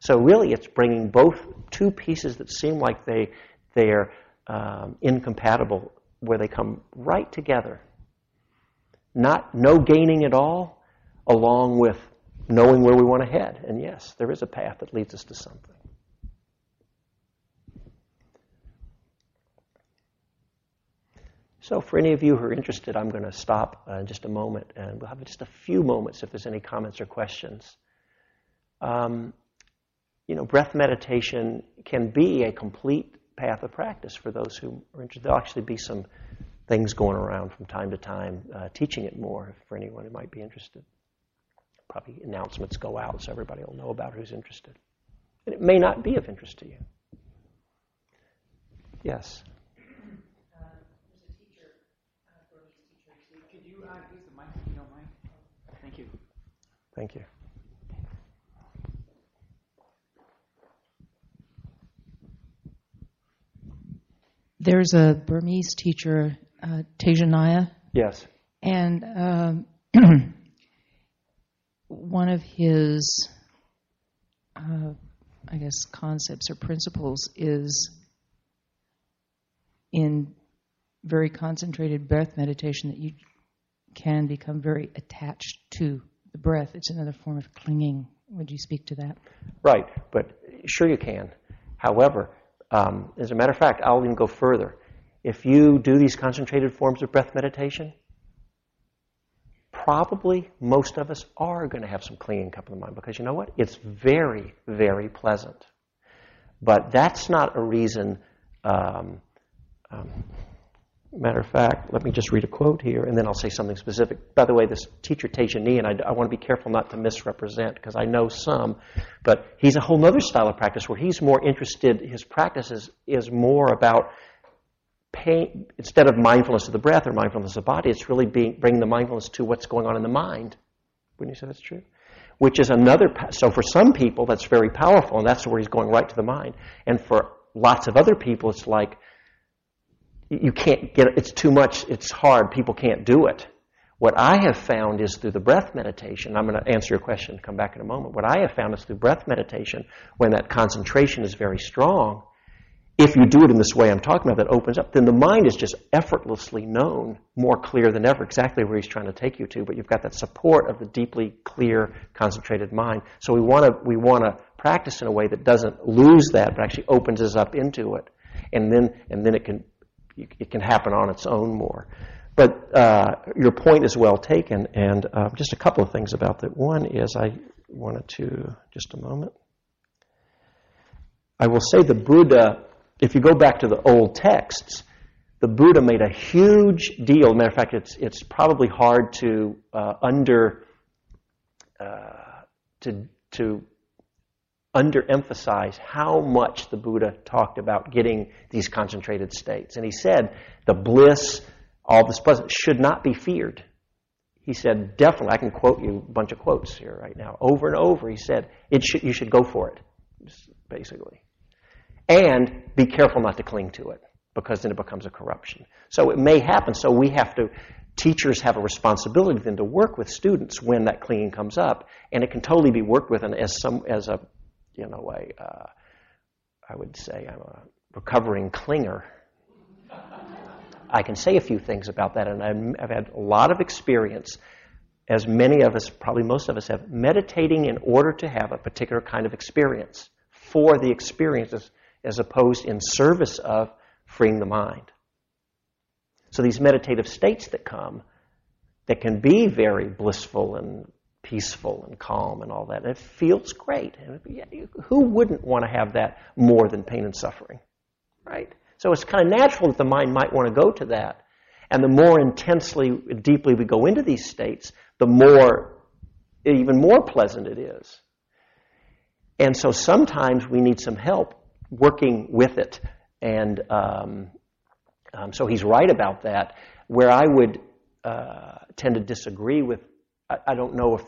Speaker 1: So really, it's bringing both two pieces that seem like they, they're um, incompatible, where they come right together. Not no gaining at all, along with knowing where we want to head. And yes, there is a path that leads us to something. So, for any of you who are interested, I'm going to stop uh, in just a moment, and we'll have just a few moments if there's any comments or questions. Um, you know, breath meditation can be a complete path of practice for those who are interested. There'll actually be some things going around from time to time uh, teaching it more for anyone who might be interested probably announcements go out so everybody will know about who's interested. And it may not be of interest to you. Yes.
Speaker 2: Uh, Could you uh, use the mic if you don't mind? Thank you.
Speaker 1: Thank you.
Speaker 3: There's a Burmese teacher, uh, Tejaniya.
Speaker 1: Yes.
Speaker 3: And um, one of his, uh, I guess, concepts or principles is in very concentrated breath meditation that you can become very attached to the breath. It's another form of clinging. Would you speak to that?
Speaker 1: Right, but sure you can. However, um, as a matter of fact, I'll even go further. If you do these concentrated forms of breath meditation, probably most of us are going to have some clinging come the mind because you know what? It's very, very pleasant. But that's not a reason. Um, um, matter of fact, let me just read a quote here and then I'll say something specific. By the way, this teacher Tejani, and I, I want to be careful not to misrepresent because I know some, but he's a whole other style of practice where he's more interested, his practice is, is more about instead of mindfulness of the breath or mindfulness of the body, it's really being, bringing the mindfulness to what's going on in the mind. Wouldn't you say that's true? Which is another, so for some people, that's very powerful, and that's where he's going right to the mind. And for lots of other people, it's like, you can't get it, it's too much, it's hard, people can't do it. What I have found is through the breath meditation, I'm going to answer your question, come back in a moment. What I have found is through breath meditation, when that concentration is very strong, if you do it in this way I'm talking about, that opens up, then the mind is just effortlessly known, more clear than ever, exactly where he's trying to take you to. But you've got that support of the deeply clear, concentrated mind. So we want to we want to practice in a way that doesn't lose that, but actually opens us up into it, and then and then it can it can happen on its own more. But uh, your point is well taken, and uh, just a couple of things about that. One is I wanted to just a moment. I will say the Buddha if you go back to the old texts, the Buddha made a huge deal. Matter of fact, it's it's probably hard to uh, under uh, to to underemphasize how much the Buddha talked about getting these concentrated states. And he said the bliss, all this pleasant, should not be feared. He said, definitely, I can quote you a bunch of quotes here right now. Over and over, he said, it should, you should go for it, basically. And be careful not to cling to it because then it becomes a corruption. So it may happen. So we have to, teachers have a responsibility then to work with students when that clinging comes up. And it can totally be worked with And as some, as a, you know, a, uh, I would say I'm a recovering clinger. I can say a few things about that, and I've had a lot of experience, as many of us, probably most of us have, meditating in order to have a particular kind of experience for the experiences as opposed in service of freeing the mind. So these meditative states that come, that can be very blissful and peaceful and calm and all that, and it feels great. Who wouldn't want to have that more than pain and suffering, right? So it's kind of natural that the mind might want to go to that. And the more intensely, deeply we go into these states, the more, even more pleasant it is. And so sometimes we need some help working with it. And um, um, so he's right about that. Where I would uh, tend to disagree with, I, I, don't know if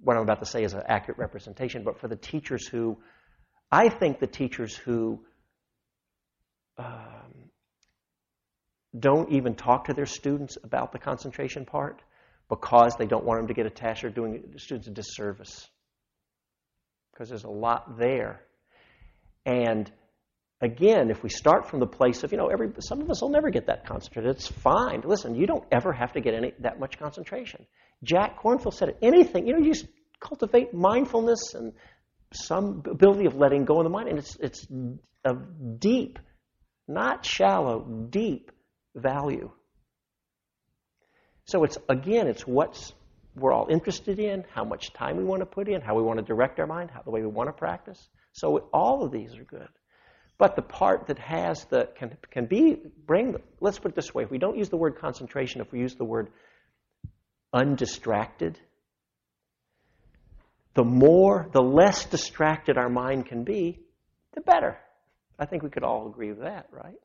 Speaker 1: what I'm about to say is an accurate representation, but for the teachers who, I think the teachers who um, don't even talk to their students about the concentration part because they don't want them to get attached or doing students a disservice. Because there's a lot there. And again, if we start from the place of, you know, every, some of us will never get that concentrated. It's fine. Listen, you don't ever have to get any, that much concentration. Jack Kornfield said it. Anything, you know, you just cultivate mindfulness and some ability of letting go of the mind. And it's, it's a deep, not shallow, deep value. So it's, again, it's what's we're all interested in, how much time we want to put in, how we want to direct our mind, how the way we want to practice. So all of these are good. But the part that has the can can be bring let's put it this way, if we don't use the word concentration, if we use the word undistracted, the more the less distracted our mind can be, the better. I think we could all agree with that, right?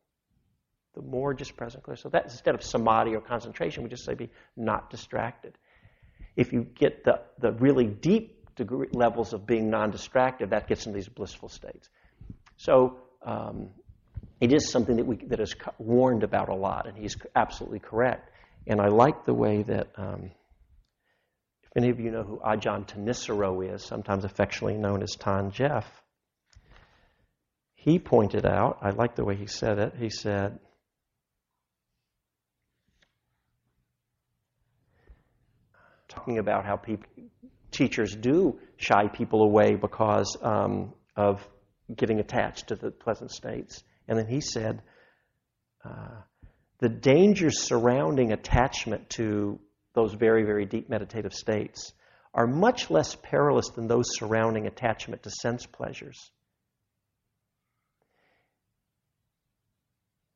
Speaker 1: The more just present clear. So that instead of samadhi or concentration, we just say be not distracted. If you get the, the really deep degree, levels of being non-distracted, that gets into these blissful states. So um, it is something that we that is warned about a lot, and he's absolutely correct. And I like the way that, um, if any of you know who Ajahn Thanissaro is, sometimes affectionately known as Than Geoff, he pointed out, I like the way he said it, he said, talking about how people, teachers do shy people away because um, of getting attached to the pleasant states. And then he said, uh, the dangers surrounding attachment to those very, very deep meditative states are much less perilous than those surrounding attachment to sense pleasures.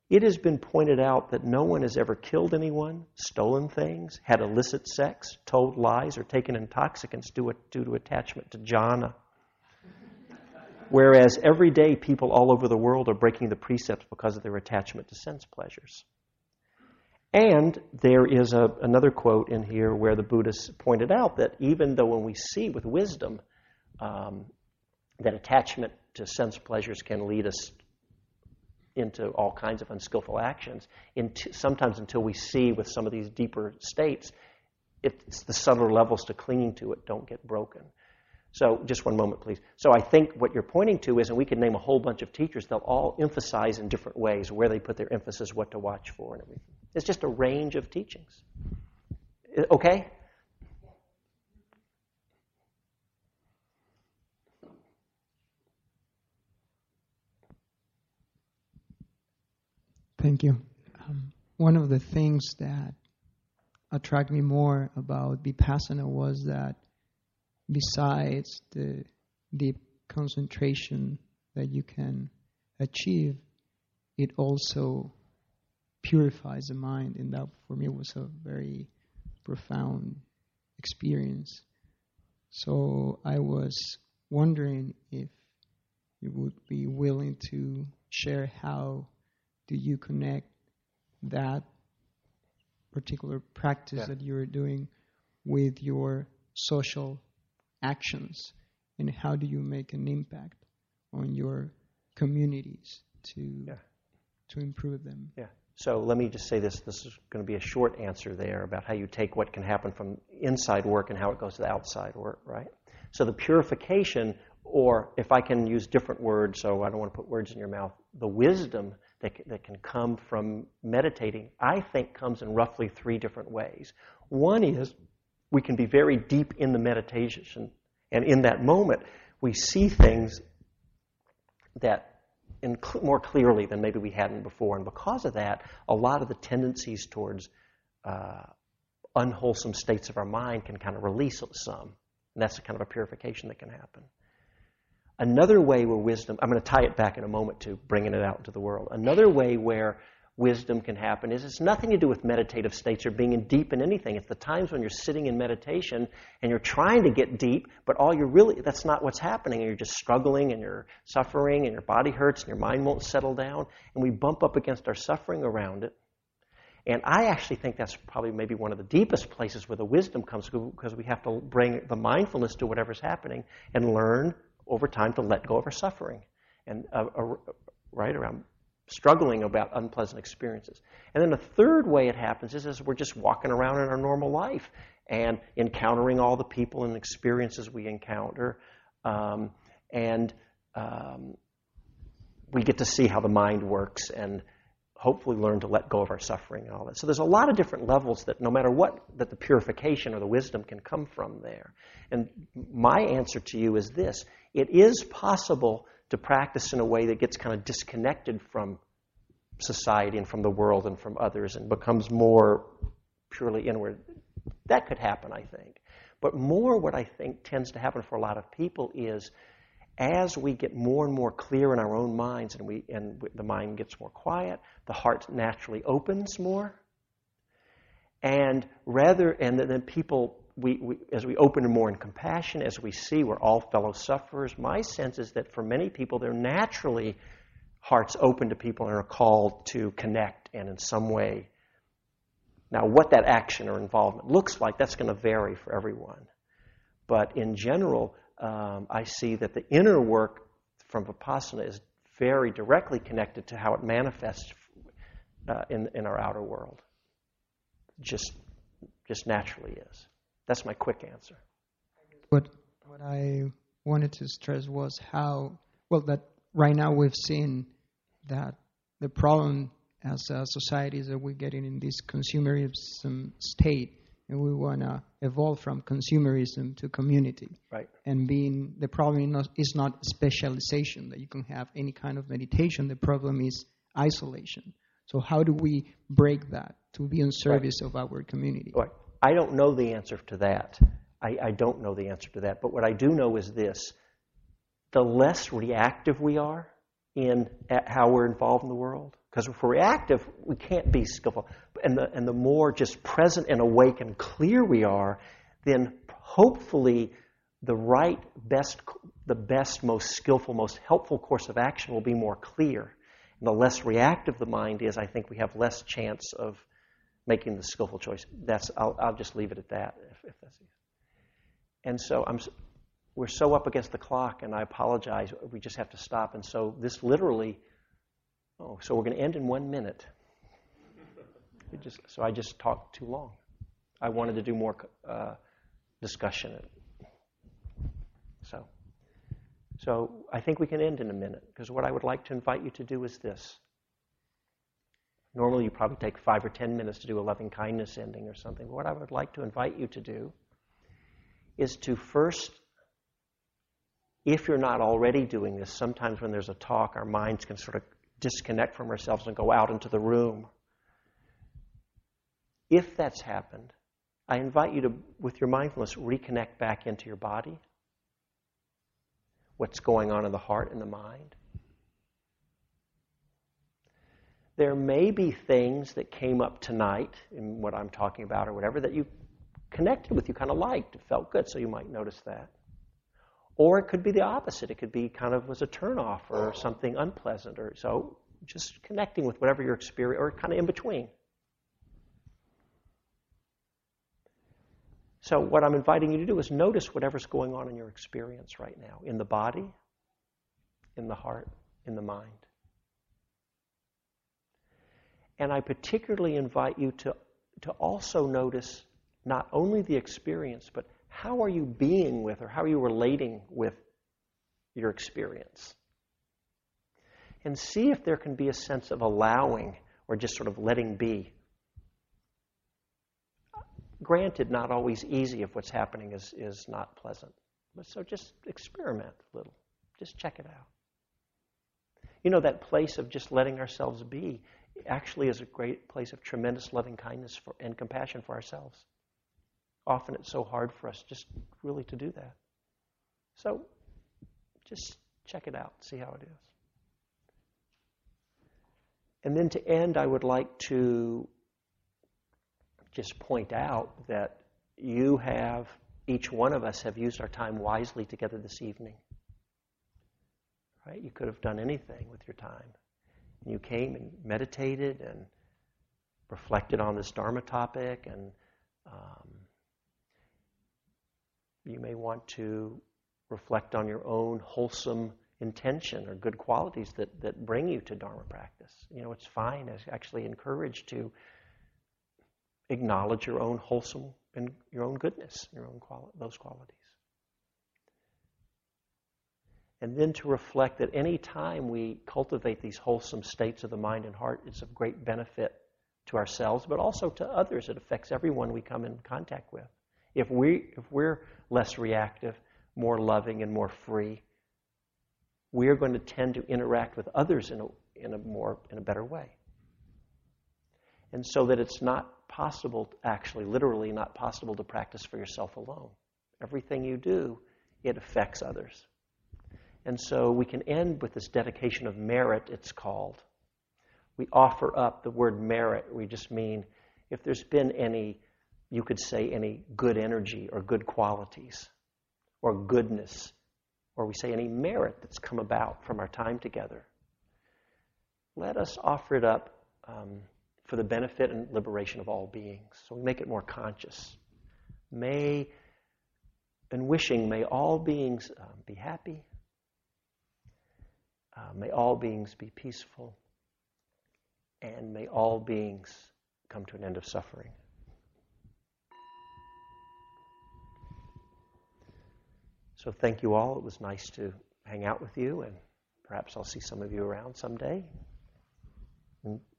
Speaker 1: It has been pointed out that no one has ever killed anyone, stolen things, had illicit sex, told lies, or taken intoxicants due, to attachment to jhana. Whereas every day people all over the world are breaking the precepts because of their attachment to sense pleasures. And there is a, another quote in here where the Buddhists pointed out that even though when we see with wisdom um, that attachment to sense pleasures can lead us into all kinds of unskillful actions. Sometimes until we see with some of these deeper states, it's the subtler levels to clinging to it don't get broken. So, just one moment, please. So, I think what you're pointing to is, and we could name a whole bunch of teachers, they'll all emphasize in different ways where they put their emphasis, what to watch for, and everything. It's just a range of teachings. Okay?
Speaker 4: Thank you. Um, one of the things that attracted me more about Vipassana was that besides the deep concentration that you can achieve, it also purifies the mind, and that for me was a very profound experience. So I was wondering if you would be willing to share how do you connect that particular practice yeah. that you're doing with your social actions and how do you make an impact on your communities to yeah. to improve them
Speaker 1: yeah so let me just say this this is going to be a short answer there about how you take what can happen from inside work and how it goes to the outside work right so the purification or if i can use different words so i don't want to put words in your mouth the wisdom that, that can come from meditating, I think comes in roughly three different ways. One is we can be very deep in the meditation, and in that moment, we see things that in cl- more clearly than maybe we hadn't before. And because of that, a lot of the tendencies towards uh, unwholesome states of our mind can kind of release some. And that's a kind of a purification that can happen. Another way where wisdom, I'm going to tie it back in a moment to bringing it out into the world. Another way where wisdom can happen is it's nothing to do with meditative states or being in deep in anything. It's the times when you're sitting in meditation and you're trying to get deep, but all you're really, that's not what's happening. You're just struggling and you're suffering and your body hurts and your mind won't settle down. And we bump up against our suffering around it. And I actually think that's probably maybe one of the deepest places where the wisdom comes because we have to bring the mindfulness to whatever's happening and learn over time to let go of our suffering. And uh, uh, right around struggling about unpleasant experiences. And then the third way it happens is as we're just walking around in our normal life and encountering all the people and experiences we encounter. Um, and um, we get to see how the mind works and hopefully learn to let go of our suffering and all that. So there's a lot of different levels that no matter what, that the purification or the wisdom can come from there. And my answer to you is this. It is possible to practice in a way that gets kind of disconnected from society and from the world and from others and becomes more purely inward. That could happen, I think. But more what I think tends to happen for a lot of people is as we get more and more clear in our own minds and, we, and the mind gets more quiet, the heart naturally opens more. And rather, and then people we, we, as we open more in compassion, as we see we're all fellow sufferers, my sense is that for many people, they're naturally hearts open to people and are called to connect and in some way. Now, what that action or involvement looks like, that's going to vary for everyone. But in general, um, I see that the inner work from Vipassana is very directly connected to how it manifests uh, in, in our outer world. Just, just naturally is. That's my quick answer.
Speaker 4: What what I wanted to stress was how well that right now we've seen that the problem as a society is that we're getting in this consumerism state and we want to evolve from consumerism to community.
Speaker 1: Right.
Speaker 4: And being the problem is not specialization that you can have any kind of meditation. The problem is isolation. So how do we break that to be in service right. of our community?
Speaker 1: Right. I don't know the answer to that. I, I don't know the answer to that. But what I do know is this the less reactive we are in how we're involved in the world, because if we're reactive, we can't be skillful. And the, and the more just present and awake and clear we are, then hopefully the right, best, the best, most skillful, most helpful course of action will be more clear. And the less reactive the mind is, I think we have less chance of making the skillful choice. That's I'll, I'll just leave it at that. If, if that's and so I'm, we're so up against the clock, and I apologize. We just have to stop. And so this literally, oh, so we're going to end in one minute. just, so I just talked too long. I wanted to do more uh, discussion. So, so I think we can end in a minute because what I would like to invite you to do is this. Normally, you probably take five or ten minutes to do a loving kindness ending or something. What I would like to invite you to do is to first, if you're not already doing this, sometimes when there's a talk, our minds can sort of disconnect from ourselves and go out into the room. If that's happened, I invite you to, with your mindfulness, reconnect back into your body. What's going on in the heart and the mind there may be things that came up tonight in what I'm talking about or whatever that you connected with, you kind of liked, it felt good, so you might notice that. Or it could be the opposite. It could be kind of was a turnoff or something unpleasant, or so just connecting with whatever your experience, or kind of in between. So, what I'm inviting you to do is notice whatever's going on in your experience right now in the body, in the heart, in the mind. And I particularly invite you to, to also notice not only the experience, but how are you being with or how are you relating with your experience? And see if there can be a sense of allowing or just sort of letting be. Granted, not always easy if what's happening is, is not pleasant. But so just experiment a little. Just check it out. You know, that place of just letting ourselves be actually is a great place of tremendous loving kindness for, and compassion for ourselves. Often it's so hard for us just really to do that. So just check it out, see how it is. And then to end, I would like to just point out that you have, each one of us have used our time wisely together this evening. Right? You could have done anything with your time. You came and meditated and reflected on this Dharma topic, and um, you may want to reflect on your own wholesome intention or good qualities that, that bring you to Dharma practice. You know, it's fine, it's actually encouraged to acknowledge your own wholesome and your own goodness, your own quali- those qualities. And then to reflect that any time we cultivate these wholesome states of the mind and heart, it's of great benefit to ourselves, but also to others. It affects everyone we come in contact with. If, we, if we're less reactive, more loving, and more free, we are going to tend to interact with others in a, in a more in a better way. And so that it's not possible, actually, literally not possible to practice for yourself alone. Everything you do, it affects others. And so we can end with this dedication of merit, it's called. We offer up the word merit. We just mean if there's been any, you could say, any good energy or good qualities or goodness, or we say any merit that's come about from our time together, let us offer it up um, for the benefit and liberation of all beings. So we make it more conscious. May, and wishing, may all beings uh, be happy. Uh, may all beings be peaceful. And may all beings come to an end of suffering. So thank you all. It was nice to hang out with you, and perhaps I'll see some of you around someday.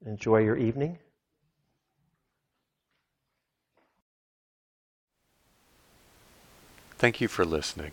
Speaker 1: Enjoy your evening.
Speaker 5: Thank you for listening.